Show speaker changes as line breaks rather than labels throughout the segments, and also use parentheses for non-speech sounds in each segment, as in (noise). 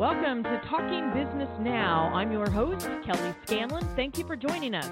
Welcome to Talking Business Now. I'm your host, Kelly Scanlon. Thank you for joining us.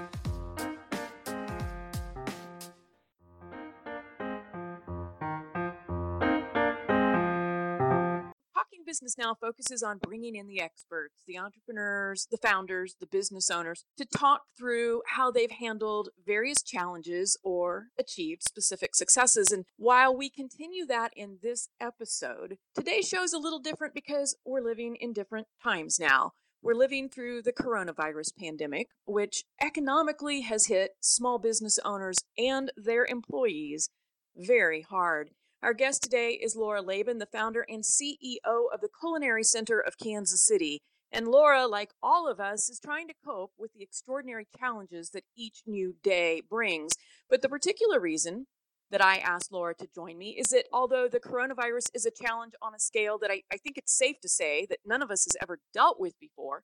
Business Now focuses on bringing in the experts, the entrepreneurs, the founders, the business owners to talk through how they've handled various challenges or achieved specific successes. And while we continue that in this episode, today's show is a little different because we're living in different times now. We're living through the coronavirus pandemic, which economically has hit small business owners and their employees very hard. Our guest today is Laura Laiben, the founder and CEO of the Culinary Center of Kansas City. And Laura, like all of us, is trying to cope with the extraordinary challenges that each new day brings. But the particular reason that I asked Laura to join me is that although the coronavirus is a challenge on a scale that I, I think it's safe to say that none of us has ever dealt with before,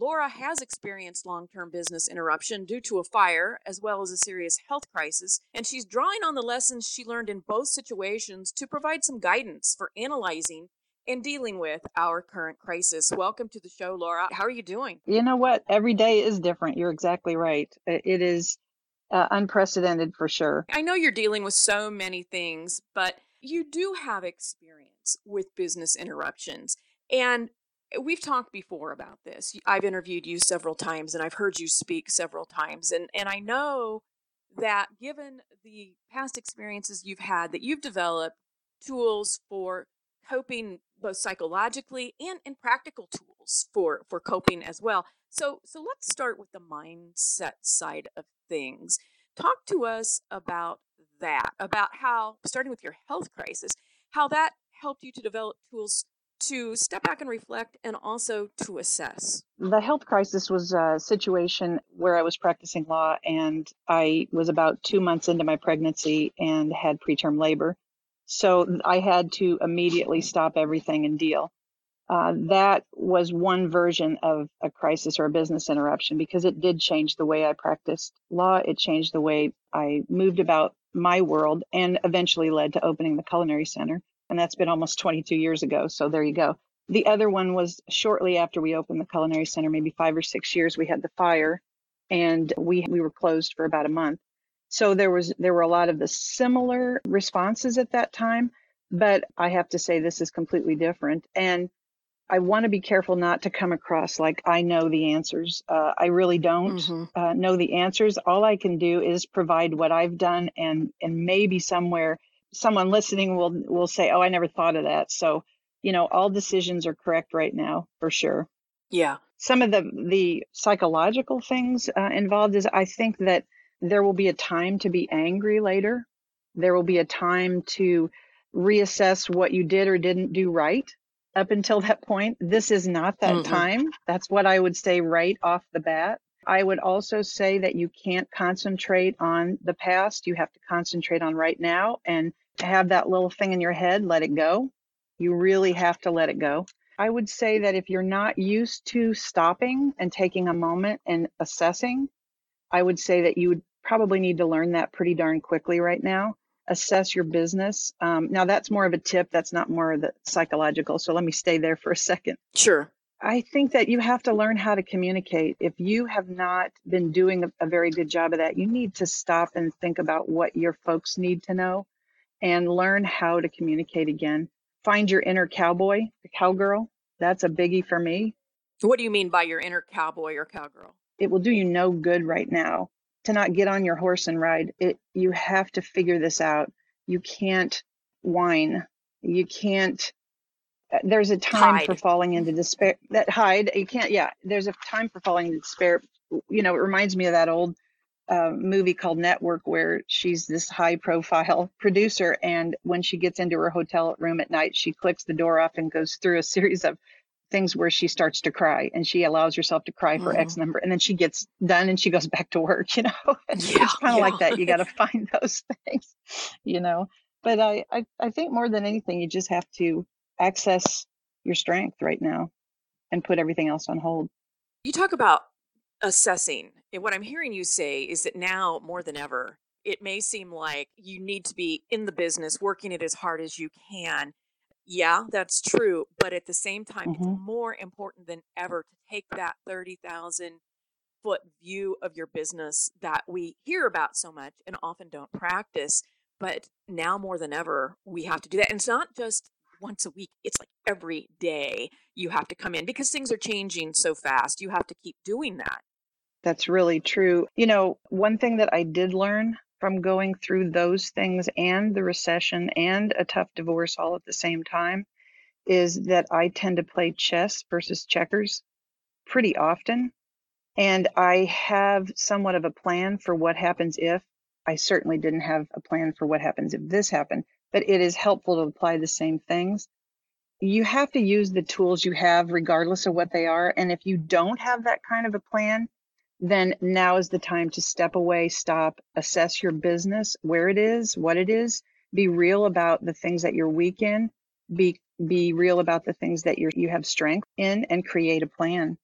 Laura has experienced long term business interruption due to a fire as well as a serious health crisis, and she's drawing on the lessons she learned in both situations to provide some guidance for analyzing and dealing with our current crisis. Welcome to the show, Laura. How are you doing?
You know what? Every day is different. You're exactly right. It is uh, unprecedented for sure.
I know you're dealing with so many things, but you do have experience with business interruptions. And we've talked before about this. I've interviewed you several times and I've heard you speak several times and and I know that given the past experiences you've had that you've developed tools for coping both psychologically and in practical tools for for coping as well. So so let's start with the mindset side of things. Talk to us about that, about how starting with your health crisis, how that helped you to develop tools to step back and reflect and also to assess?
The health crisis was a situation where I was practicing law and I was about two months into my pregnancy and had preterm labor. So I had to immediately stop everything and deal. Uh, that was one version of a crisis or a business interruption because it did change the way I practiced law. It changed the way I moved about my world and eventually led to opening the culinary center and that's been almost 22 years ago. So there you go. The other one was shortly after we opened the culinary center, maybe five or six years. We had the fire, and we we were closed for about a month. So there was there were a lot of the similar responses at that time, but I have to say this is completely different. And I want to be careful not to come across like I know the answers. Uh, I really don't mm-hmm. uh, know the answers. All I can do is provide what I've done, and and maybe somewhere someone listening will will say, "Oh, I never thought of that." So, you know, all decisions are correct right now for sure.
Yeah.
Some of the the psychological things uh, involved is I think that there will be a time to be angry later. There will be a time to reassess what you did or didn't do right up until that point. This is not that mm-hmm. time. That's what I would say right off the bat. I would also say that you can't concentrate on the past. You have to concentrate on right now and have that little thing in your head, let it go. You really have to let it go. I would say that if you're not used to stopping and taking a moment and assessing, I would say that you would probably need to learn that pretty darn quickly right now. Assess your business. Um, now, that's more of a tip. That's not more of the psychological. So let me stay there for a second.
Sure.
I think that you have to learn how to communicate. If you have not been doing a, a, very good job of that, you need to stop and think about what your folks need to know and learn how to communicate again. Find your inner cowboy, the cowgirl. That's a biggie for me.
What do you mean by your inner cowboy or cowgirl?
It will do you no good right now to not get on your horse and ride. It you have to figure this out. You can't whine. You can't there's a time hide. for falling into despair that hide you can't yeah there's a time for falling into despair you know it reminds me of that old uh, movie called network where she's this high profile (laughs) producer and when she gets into her hotel room at night she clicks the door off and goes through a series of things where she starts to cry and she allows herself to cry for mm. x number and then she gets done and she goes (laughs) back to work you know (laughs) it's, yeah, it's kind of yeah. like that you got to find those things you know but I, I i think more than anything you just have to access your strength right now and put everything else on hold.
You talk about assessing. And what I'm hearing you say is that now more than ever, it may seem like you need to be in the business, working it as hard as you can. Yeah, that's true. But at the same time, it's
hmm
more important than ever to take that 30,000 foot view of your business that we hear about so much and often don't practice. But now more than ever, we have to do that. And it's not just once a week, it's like every day you have to come in because things are changing so fast. You have to keep doing that.
That's really true. You know, one thing that I did learn from going through those things and the recession and a tough divorce all at the same time is that I tend to play chess versus checkers pretty often. And I have somewhat of a plan for what happens if. I certainly didn't have a plan for what happens if this happened, but it is helpful to apply the same things. You have to use the tools you have, regardless of what they are. And if you don't have that kind of a plan, then now is the time to step away, stop, assess your business, where it is, what it is, be real about the things that you're weak in, be be real about the things that you you have strength in and create a plan.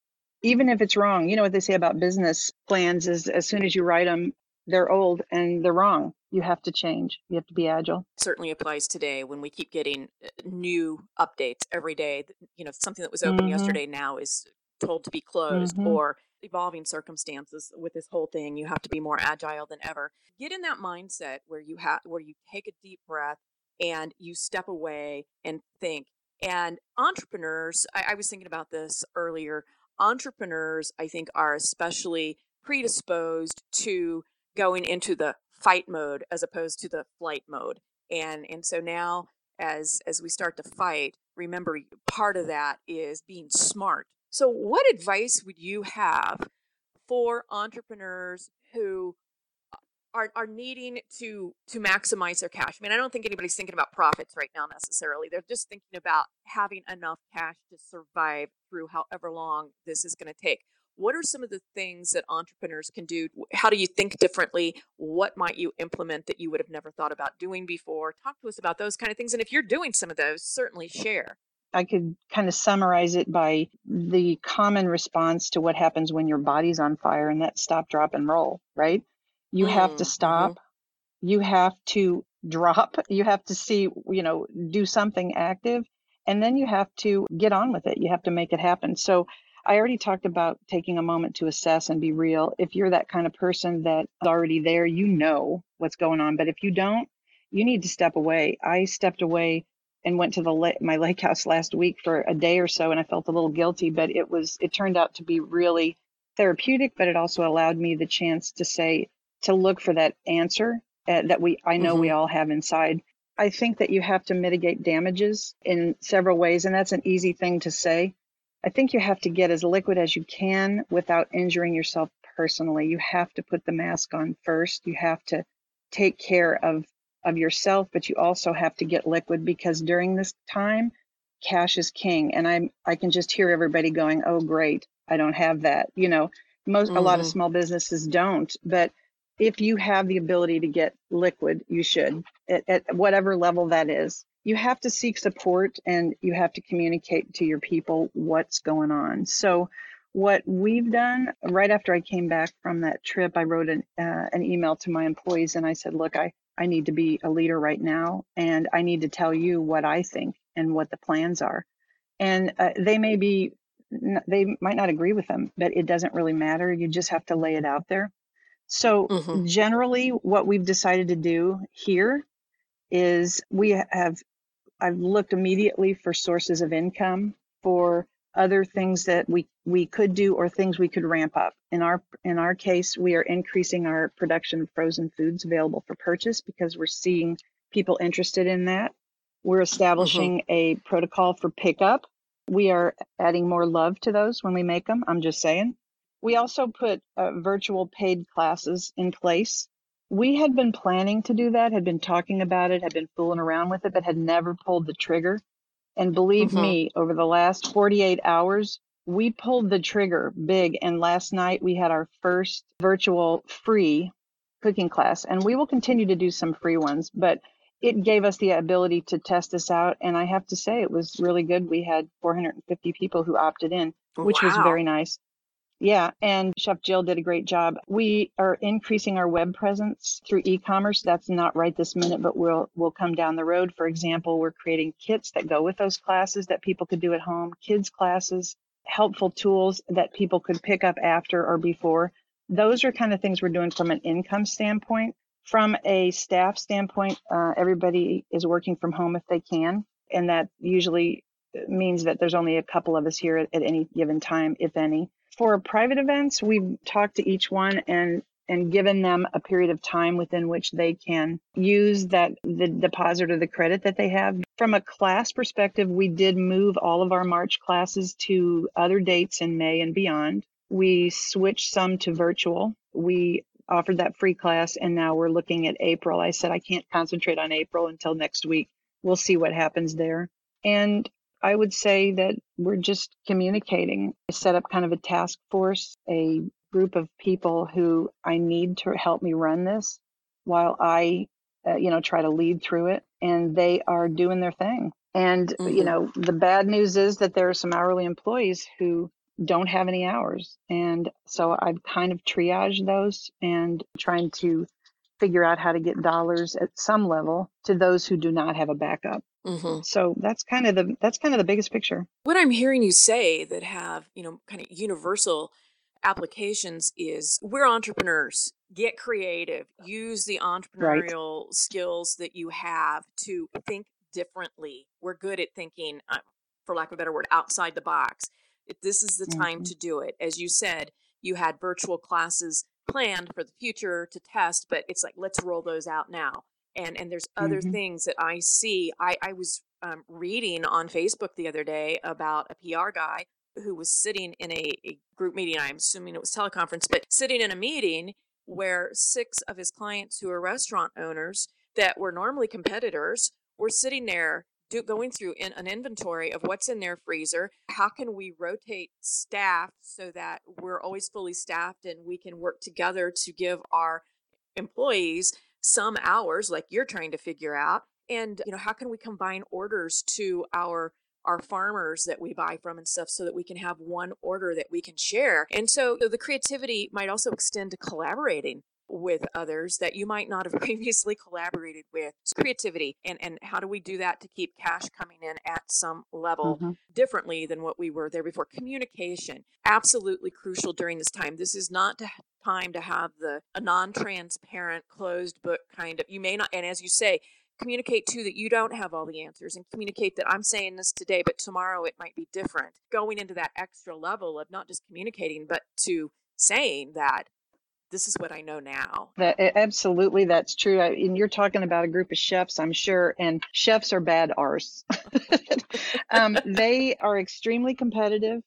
Even if it's wrong. You know what they say about business plans is as soon as you write them, they're old and they're wrong. You have to change. You have to be agile.
Certainly applies today when we keep getting uh, new updates every day. You know, something that was open
Mhm.
yesterday now is told to be closed
Mhm.
or evolving circumstances with this whole thing you have to be more agile than ever get in that mindset where you have where you take a deep breath and you step away and think and entrepreneurs I, I was thinking about this earlier entrepreneurs i think are especially predisposed to going into the fight mode as opposed to the flight mode and and so now as as we start to fight remember part of that is being smart so, what advice would you have for entrepreneurs who uh, are, are needing to to maximize their cash? I mean, I don't think anybody's thinking about profits right now necessarily. They're just thinking about having enough cash to survive through however long this is going to take. What are some of the things that entrepreneurs can do? How do you think differently? What might you implement that you would have never thought about doing before? Talk to us about those kind of things. And if you're doing some of those, certainly share.
I could kind of summarize it by the common response to what happens when your body's on fire, and that's stop, drop, and roll, right? You have to
Mm,
stop,
mm-hmm.
you have to drop, (laughs) you have to see, you know, do something active, and then you have to get on with it. You have to make it happen. So I already talked about taking a moment to assess and be real. If you're that kind of person that's already there, you know what's going on. But if you don't, you need to step away. I stepped away and went to the la- my (laughs) lake house last week for a day or so and I felt a little guilty but it was it turned out to be really therapeutic but it also allowed me the chance to say to look for that answer uh, that we I know we
Mm-hmm.
all have inside I think that you have to mitigate damages in several ways and that's an easy thing to say I think you have to get as liquid as you can without injuring yourself personally you have to put the mask on first you have to take care of of yourself, but you also have to get liquid because during this time, cash is king. And I'm I can just hear everybody going, "Oh, great, I don't have that." You know, most a lot of
Mm-hmm.
small businesses don't, but if you have the ability to get liquid, you should at, at whatever level that is. You have to seek support and you have to communicate to your people what's going on. So, what we've done right after I came back from that trip, I wrote an uh, an email to my employees and I said, "Look, I I need to be a leader right now, and I need to tell you what I think and what the plans are. And uh, they may be, they might not agree with them, but it doesn't really matter. You just have to lay it out there. So,
Mm-hmm.
generally, what we've decided to do here is we have, I've looked immediately for sources of income for other things that we we could do or things we could ramp up. In our in our case, we are increasing our production of frozen foods available for purchase because we're seeing people interested in that. We're
Mm-hmm.
establishing a protocol for pickup. We are adding more love to those when we make them. I'm just saying. We also put uh, virtual paid classes in place. We had been planning to do that, had been talking about it, had been fooling around with it, but had never pulled the trigger. And believe
Mm-hmm.
me, over the last 48 hours, we pulled the trigger big. And last night we had our first virtual free cooking class. And we will continue to do some free ones, but it gave us the ability to test this out. And I have to say, it was really good. We had 450 people who opted in, which was very nice. Yeah, and Chef Jill did a great job. We are increasing our web presence through e-commerce. That's not right this minute, but we'll we'll come down the road. For example, we're creating kits that go with those classes that people could do at home, kids classes, helpful tools that people could pick up after or before. Those are kind of things we're doing from an income standpoint. From a staff standpoint, uh, everybody is working from home if they can, and that usually means that there's only a couple of us here at, at any given time, if any for private events, we've talked to each one and and given them a period of time within which they can use that the deposit or the credit that they have. From a class perspective, we did move all of our March classes to other dates in May and beyond. We switched some to virtual. We offered that free class and now we're looking at April. I said I can't concentrate on April until next week. We'll see what happens there. And I would say that we're just communicating. I set up kind of a task force, a group of people who I need to help me run this while I, uh, you know, try to lead through it. And they are doing their thing. And, mm-hmm. you know, the bad news is that there are some hourly employees who don't have any hours. And so I've kind of triaged those and trying to figure out how to get dollars at some level to those who do not have a backup. Mm-hmm. So that's kind of the that's kind of the biggest picture.
What I'm hearing you say that have you know kind of universal applications is we're entrepreneurs. Get creative. Use the entrepreneurial right. skills that you have to think differently. We're good at thinking, uh, for lack of a better word, outside the box. This is the time mm-hmm. to do it. As you said, you had virtual classes planned for the future to test, but it's like let's roll those out now and and there's other mm-hmm. things that I see. I I was um, reading on Facebook the other day about a PR guy who was sitting in a, a group meeting. I'm assuming it was teleconference, but sitting in a meeting where six of his clients who are restaurant owners that were normally competitors were sitting there do, going through in, an inventory of what's in their freezer. How can we rotate staff so that we're always fully staffed and we can work together to give our employees some hours like you're trying to figure out and you know how can we combine orders to our our farmers that we buy from and stuff so that we can have one order that we can share? And so the creativity might also extend to collaborating with others that you might not have (laughs) previously collaborated with. It's creativity and and how do we do that to keep cash coming in at some level mm-hmm. differently than what we were there before? Communication absolutely crucial during this time. This is not to time to have the a non-transparent closed book kind of you may not and as you say communicate too that you don't have all the answers and communicate that I'm saying this today but tomorrow it might be different. Going into that extra level of not just communicating but to saying that this is what I know now.
That, absolutely, that's true. And you're talking about a group of chefs, I'm sure, and chefs are bad arse. (laughs) um, they are extremely competitive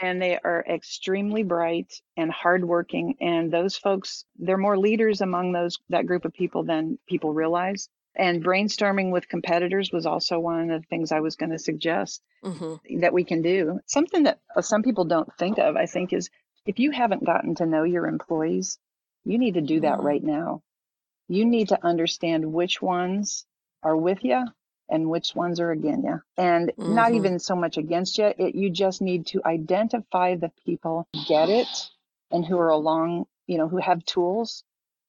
and they are extremely bright and hardworking. And those folks, they're more leaders among those that group of people than people realize. And brainstorming with competitors was also one of the things I was going to suggest mm-hmm. that we can do. Something that uh, some people don't think of, I think, is if you haven't gotten to know your employees, you need to do that mm-hmm. right now. You need to understand which ones are with you and which ones are against you. And mm-hmm. not even so much against you, it, you just need to identify the people get it and who are along, you know, who have tools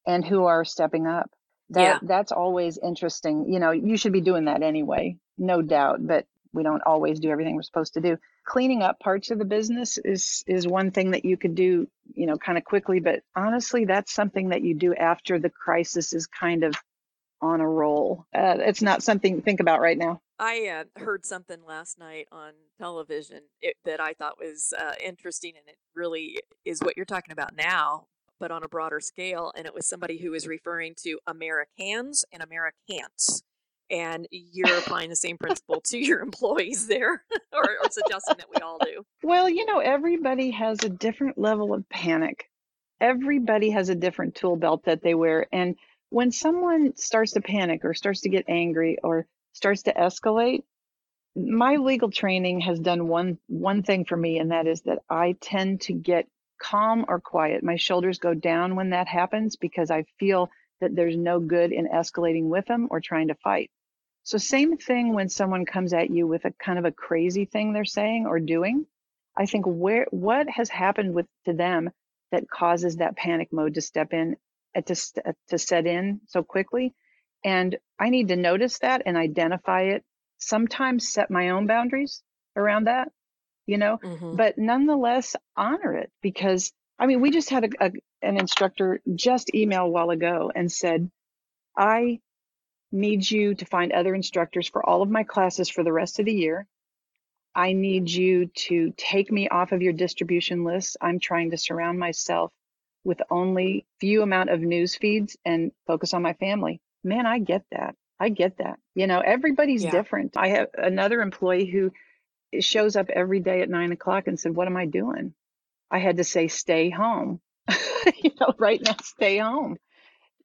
and who are stepping up. That yeah. that's always interesting. You know, you should be doing that anyway, no doubt, but we don't always do everything we're supposed to do. Cleaning up parts of the business is is one thing that you could do, you know, kind of quickly, but honestly, that's something that you do after the crisis is kind of on a roll. Uh, it's not something to think about right now.
I uh, heard something last night on television it, that I thought was uh, interesting, and it really is what you're talking about now, but on a broader scale. And it was somebody who was referring to Americans and Americans. And you're applying the same principle to your employees there, (laughs) or, or suggesting that we all do.
Well, you know, everybody has a different level of panic. Everybody has a different tool belt that they wear. And when someone starts to panic or starts to get angry or starts to escalate, my legal training has done one one thing for me and that is that I tend to get calm or quiet. My shoulders go down when that happens because I feel that there's no good in escalating with them or trying to fight. So same thing when someone comes at you with a kind of a crazy thing they're saying or doing. I think where what has happened with to them that causes that panic mode to step in uh, to uh, to set in so quickly, and I need to notice that and identify it. Sometimes set my own boundaries around that, you know, mm-hmm. but nonetheless honor it because I mean we just had a, a an instructor just email a while ago and said, I need you to find other instructors for all of my classes for the rest of the year. I need you to take me off of your distribution list. I'm trying to surround myself with only few amount of news feeds and focus on my family. Man, I get that. I get that. You know, everybody's yeah. different. I have another employee who shows up every day at nine o'clock and said, What am I doing? I had to say, Stay home. (laughs) you know, right now, stay home.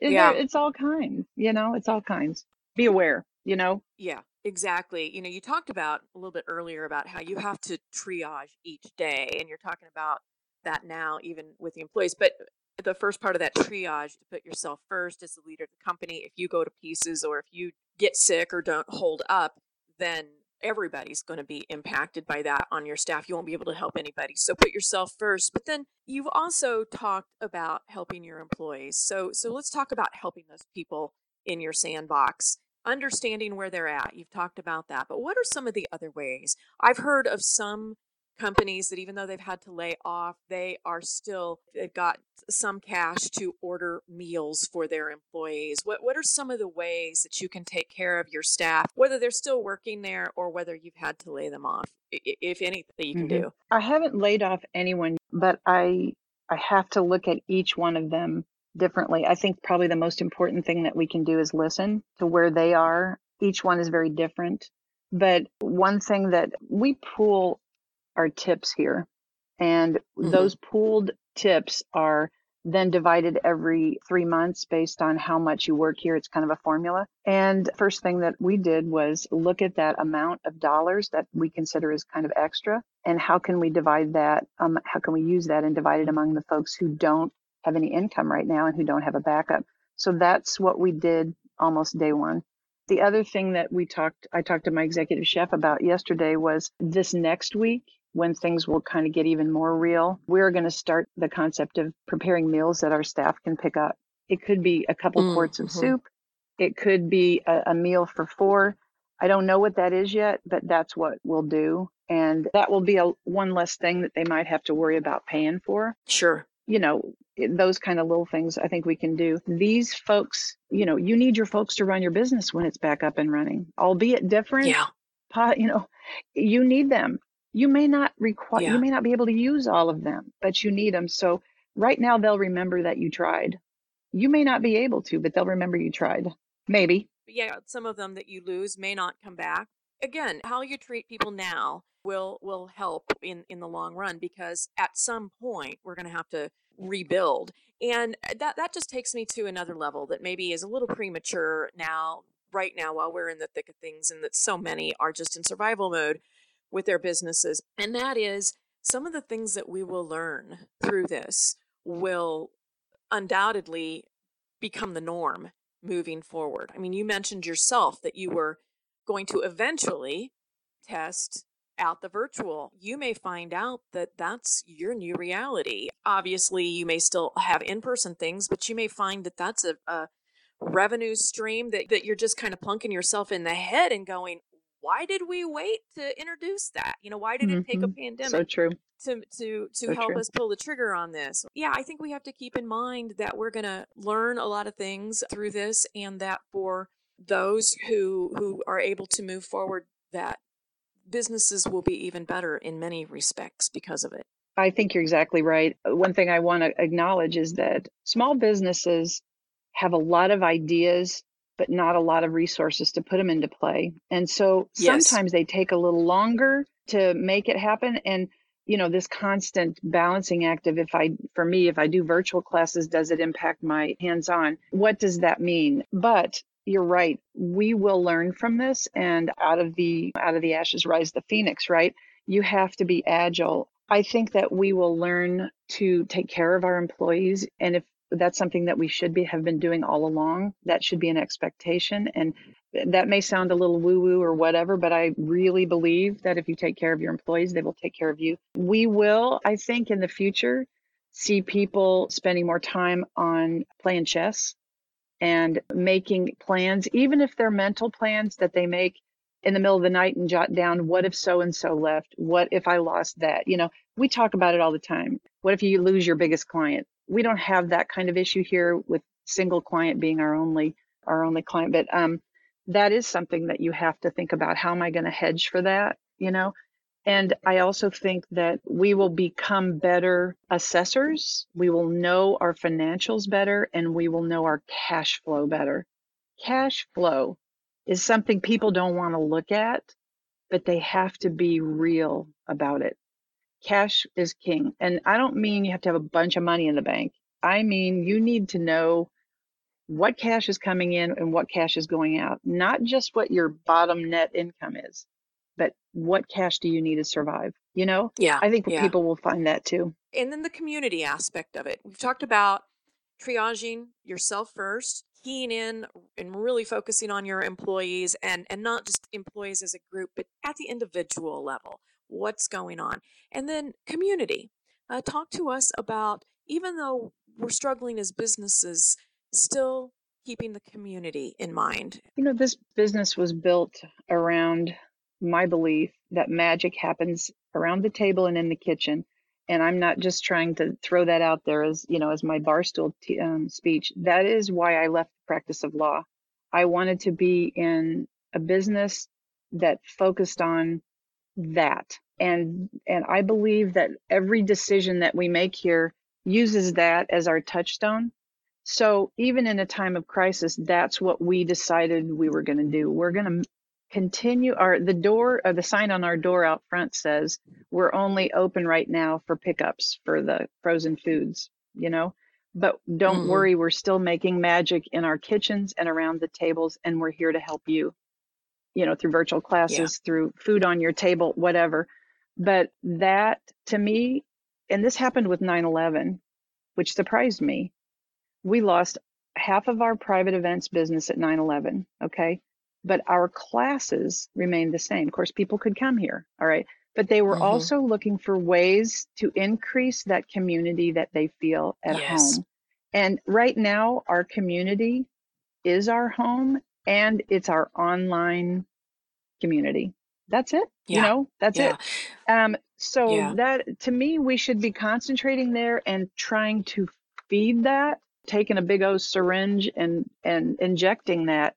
Yeah. It's all kinds, you know, it's all kinds. Be aware, you know?
Yeah, exactly. You know, you talked about a little bit earlier about how you have to triage each day, and you're talking about that now, even with the employees. But the first part of that triage to put yourself first as the leader of the company, if you go to pieces or if you get sick or don't hold up, then everybody's going to be impacted by that on your staff. You won't be able to help anybody. So put yourself first. But then you've also talked about helping your employees. So so let's talk about helping those people in your sandbox. Understanding where they're at. You've talked about that. But what are some of the other ways? I've heard of some companies that even though they've had to lay off, they are still they've got some cash to order meals for their employees. What what are some of the ways that you can take care of your staff, whether they're still working there or whether you've had to lay them off, if anything you can mm-hmm. do?
I haven't laid off anyone, but I I have to look at each one of them differently. I think probably the most important thing that we can do is listen to where they are. Each one is very different. But one thing that we pool are tips here. And mm-hmm. those pooled tips are then divided every three months based on how much you work here. It's kind of a formula. And first thing that we did was look at that amount of dollars that we consider as kind of extra and how can we divide that? Um, how can we use that and divide it among the folks who don't have any income right now and who don't have a backup? So that's what we did almost day one. The other thing that we talked, I talked to my executive chef about yesterday was this next week when things will kind of get even more real, we're going to start the concept of preparing meals that our staff can pick up. It could be a couple mm, quarts of mm-hmm. soup. It could be a, a meal for four. I don't know what that is yet, but that's what we'll do. And that will be a one less thing that they might have to worry about paying for.
Sure.
You know, those kind of little things I think we can do. These folks, you know, you need your folks to run your business when it's back up and running, albeit different.
Yeah.
You know, you need them you may not require yeah. you may not be able to use all of them but you need them so right now they'll remember that you tried. You may not be able to but they'll remember you tried. Maybe.
Yeah some of them that you lose may not come back. Again how you treat people now will will help in in the long run because at some point we're going to have to rebuild. And uh, that that just takes me to another level that maybe is a little premature now right now while we're in the thick of things and that so many are just in survival mode with their businesses. And that is some of the things that we will learn through this will undoubtedly become the norm moving forward. I mean, you mentioned yourself that you were going to eventually test out the virtual. You may find out that that's your new reality. Obviously, you may still have in person things, but you may find that that's a, a revenue stream that, that you're just kind of plunking yourself in the head and going, why did we wait to introduce that? You know, why did mm-hmm. it take a mm-hmm. pandemic
so true.
to to to so help true. us pull the trigger on this? Yeah, I think we have to keep in mind that we're going to learn a lot of things through this and that for those who who are able to move forward that businesses will be even better in many respects because of it.
I think you're exactly right. One thing I want to acknowledge is that small businesses have a lot of ideas but not a lot of resources to put them into play. And so yes. sometimes they take a little longer to make it happen. And, you know, this constant balancing act of if I, for me, if I do virtual classes, does it impact my hands on? What does that mean? But you're right. We will learn from this and out of the, out of the ashes rise the phoenix, right? You have to be agile. I think that we will learn to take care of our employees. And if that's something that we should be have been doing all along. That should be an expectation. And that may sound a little woo woo or whatever, but I really believe that if you take care of your employees, they will take care of you. We will, I think, in the future, see people spending more time on playing chess and making plans, even if they're mental plans that they make in the middle of the night and jot down, what if so and so left? What if I lost that? You know, we talk about it all the time. What if you lose your biggest client? We don't have that kind of issue here with single client being our only our only client, but um, that is something that you have to think about. How am I going to hedge for that? You know, and I also think that we will become better assessors. We will know our financials better and we will know our cash flow better. Cash flow is something people don't want to look at, but they have to be real about it. Cash is king. And I don't mean you have to have a bunch of money in the bank. I mean, you need to know what cash is coming in and what cash is going out, not just what your bottom net income is but what cash do you need to survive? You know?
Yeah.
I think
yeah.
people will find that too.
And then the community aspect of it. We've talked about triaging yourself first, keying in and really focusing on your employees and, and not just employees as a group, but at the individual level. What's going on? And then community. Uh, talk to us about, even though we're struggling as businesses, still keeping the community in mind.
You know, this business was built around my belief that magic happens around the table and in the kitchen. And I'm not just trying to throw that out there as, you know, as my barstool t- um, speech. That is why I left the practice of law. I wanted to be in a business that focused on that. And, and I believe that every decision that we make here uses that as our touchstone. So even in a time of crisis, that's what we decided we were going to do. We're going to continue our the door or the sign on our door out front says we're only open right now for pickups for the frozen foods you know but don't mm-hmm. worry we're still making magic in our kitchens and around the tables and we're here to help you you know through virtual classes yeah. through food on your table whatever but that to me and this happened with 9-11 which surprised me we lost half of our private events business at 9-11 okay but our classes remained the same. Of course, people could come here, all right, but they were mm-hmm. also looking for ways to increase that community that they feel at yes. home. And right now, our community is our home and it's our online community. That's it. Yeah. You know, that's yeah. it. Um, so yeah. that to me, we should be concentrating there and trying to feed that, taking a big old syringe and and injecting that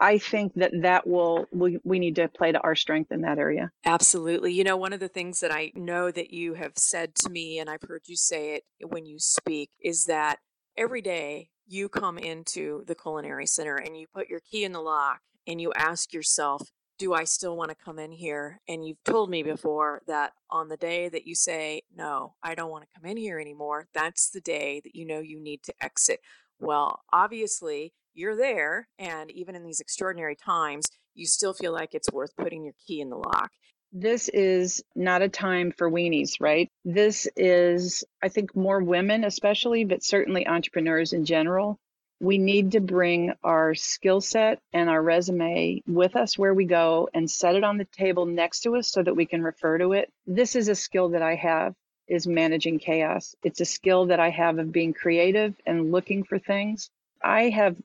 I think that that will we, we need to play to our strength in that area.
Absolutely. You know, one of the things that I know that you have said to me and I've heard you say it when you speak is that every day you come into the culinary center and you put your key in the lock and you ask yourself, do I still want to come in here? And you've told me before that on the day that you say, no, I don't want to come in here anymore, that's the day that you know you need to exit. Well, obviously, you're there. And even in these extraordinary times, you still feel like it's worth putting your key in the lock.
This is not a time for weenies, right? This is, I think, more women, especially, but certainly entrepreneurs in general. We need to bring our skill set and our resume with us where we go and set it on the table next to us so that we can refer to it. This is a skill that I have is managing chaos. It's a skill that I have of being creative and looking for things. I have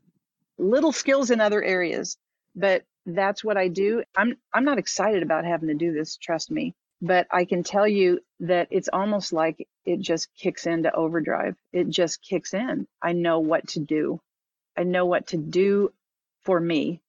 little skills in other areas, but that's what I do. I'm I'm not excited about having to do this, trust me, but I can tell you that it's almost like it just kicks into overdrive. It just kicks in. I know what to do. I know what to do for me.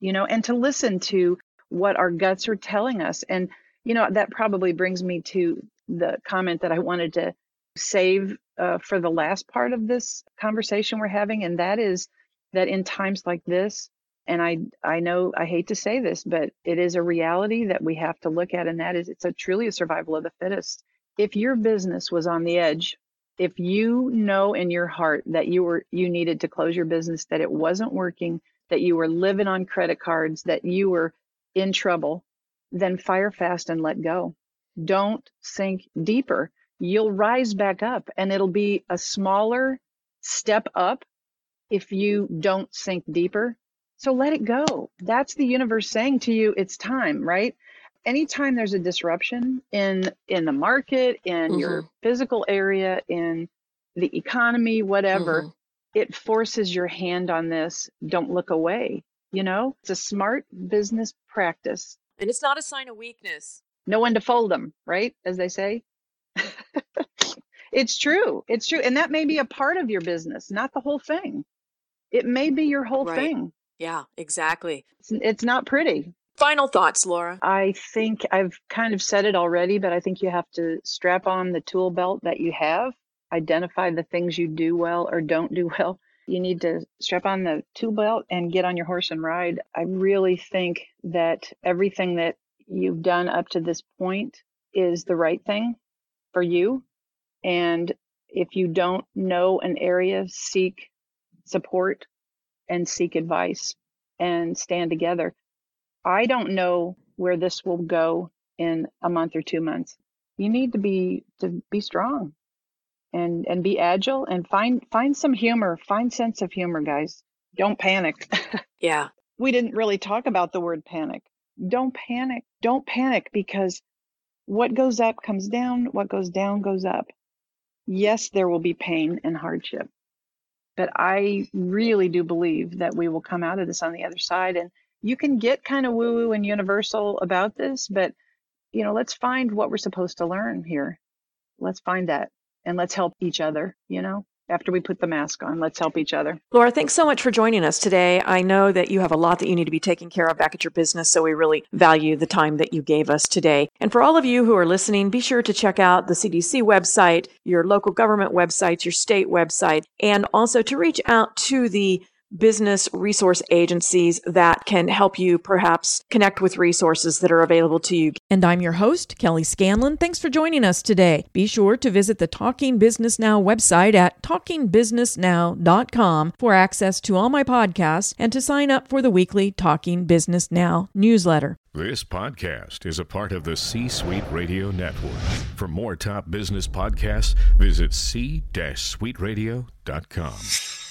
You know, and to listen to what our guts are telling us. And you know, that probably brings me to the comment that I wanted to save uh, for the last part of this conversation we're having, and that is that in times like this, and I I know I hate to say this, but it is a reality that we have to look at, and that is it's a truly a survival of the fittest. If your business was on the edge, if you know in your heart that you were you needed to close your business, that it wasn't working, that you were living on credit cards, that you were in trouble, then fire fast and let go. Don't sink deeper. You'll rise back up and it'll be a smaller step up if you don't sink deeper. So let it go. That's the universe saying to you, it's time, right? Anytime there's a disruption in in the market, in mm-hmm. your physical area, in the economy, whatever, mm-hmm. it forces your hand on this. Don't look away. You know, it's a smart business practice.
And it's not a sign of weakness.
No one to fold them, right? As they say. it's true. It's true. And that may be a part of your business, not the whole thing. It may be your whole right. thing.
Yeah, exactly.
It's, it's not pretty.
Final thoughts, Laura.
I think I've kind of said it already, but I think you have to strap on the tool belt that you have, identify the things you do well or don't do well. You need to strap on the tool belt and get on your horse and ride. I really think that everything that you've done up to this point is the right thing for you. And if you don't know an area, seek support and seek advice and stand together. I don't know where this will go in a month or two months. You need to be to be strong and and be agile and find find some humor, find sense of humor, guys. Don't panic. (laughs)
yeah.
We didn't really talk about the word panic. Don't panic. Don't panic because what goes up comes down, what goes down goes up. Yes, there will be pain and hardship. But I really do believe that we will come out of this on the other side. And you can get kind of woo woo and universal about this, but you know, let's find what we're supposed to learn here. Let's find that and let's help each other, you know? After we put the mask on. Let's help each other.
Laura, thanks so much for joining us today. I know that you have a lot that you need to be taking care of back at your business, so we really value the time that you gave us today. And for all of you who are listening, be sure to check out the CDC website, your local government websites, your state website, and also to reach out to the business resource agencies that can help you perhaps connect with resources that are available to you.
And I'm your host, Kelly Scanlon. Thanks for joining us today. Be sure to visit the Talking Business Now website at talkingbusinessnow.com for access to all my podcasts and to sign up for the weekly Talking Business Now newsletter.
This podcast is a part of the C Suite Radio Network. For more top business podcasts, visit c-suiteradio.com.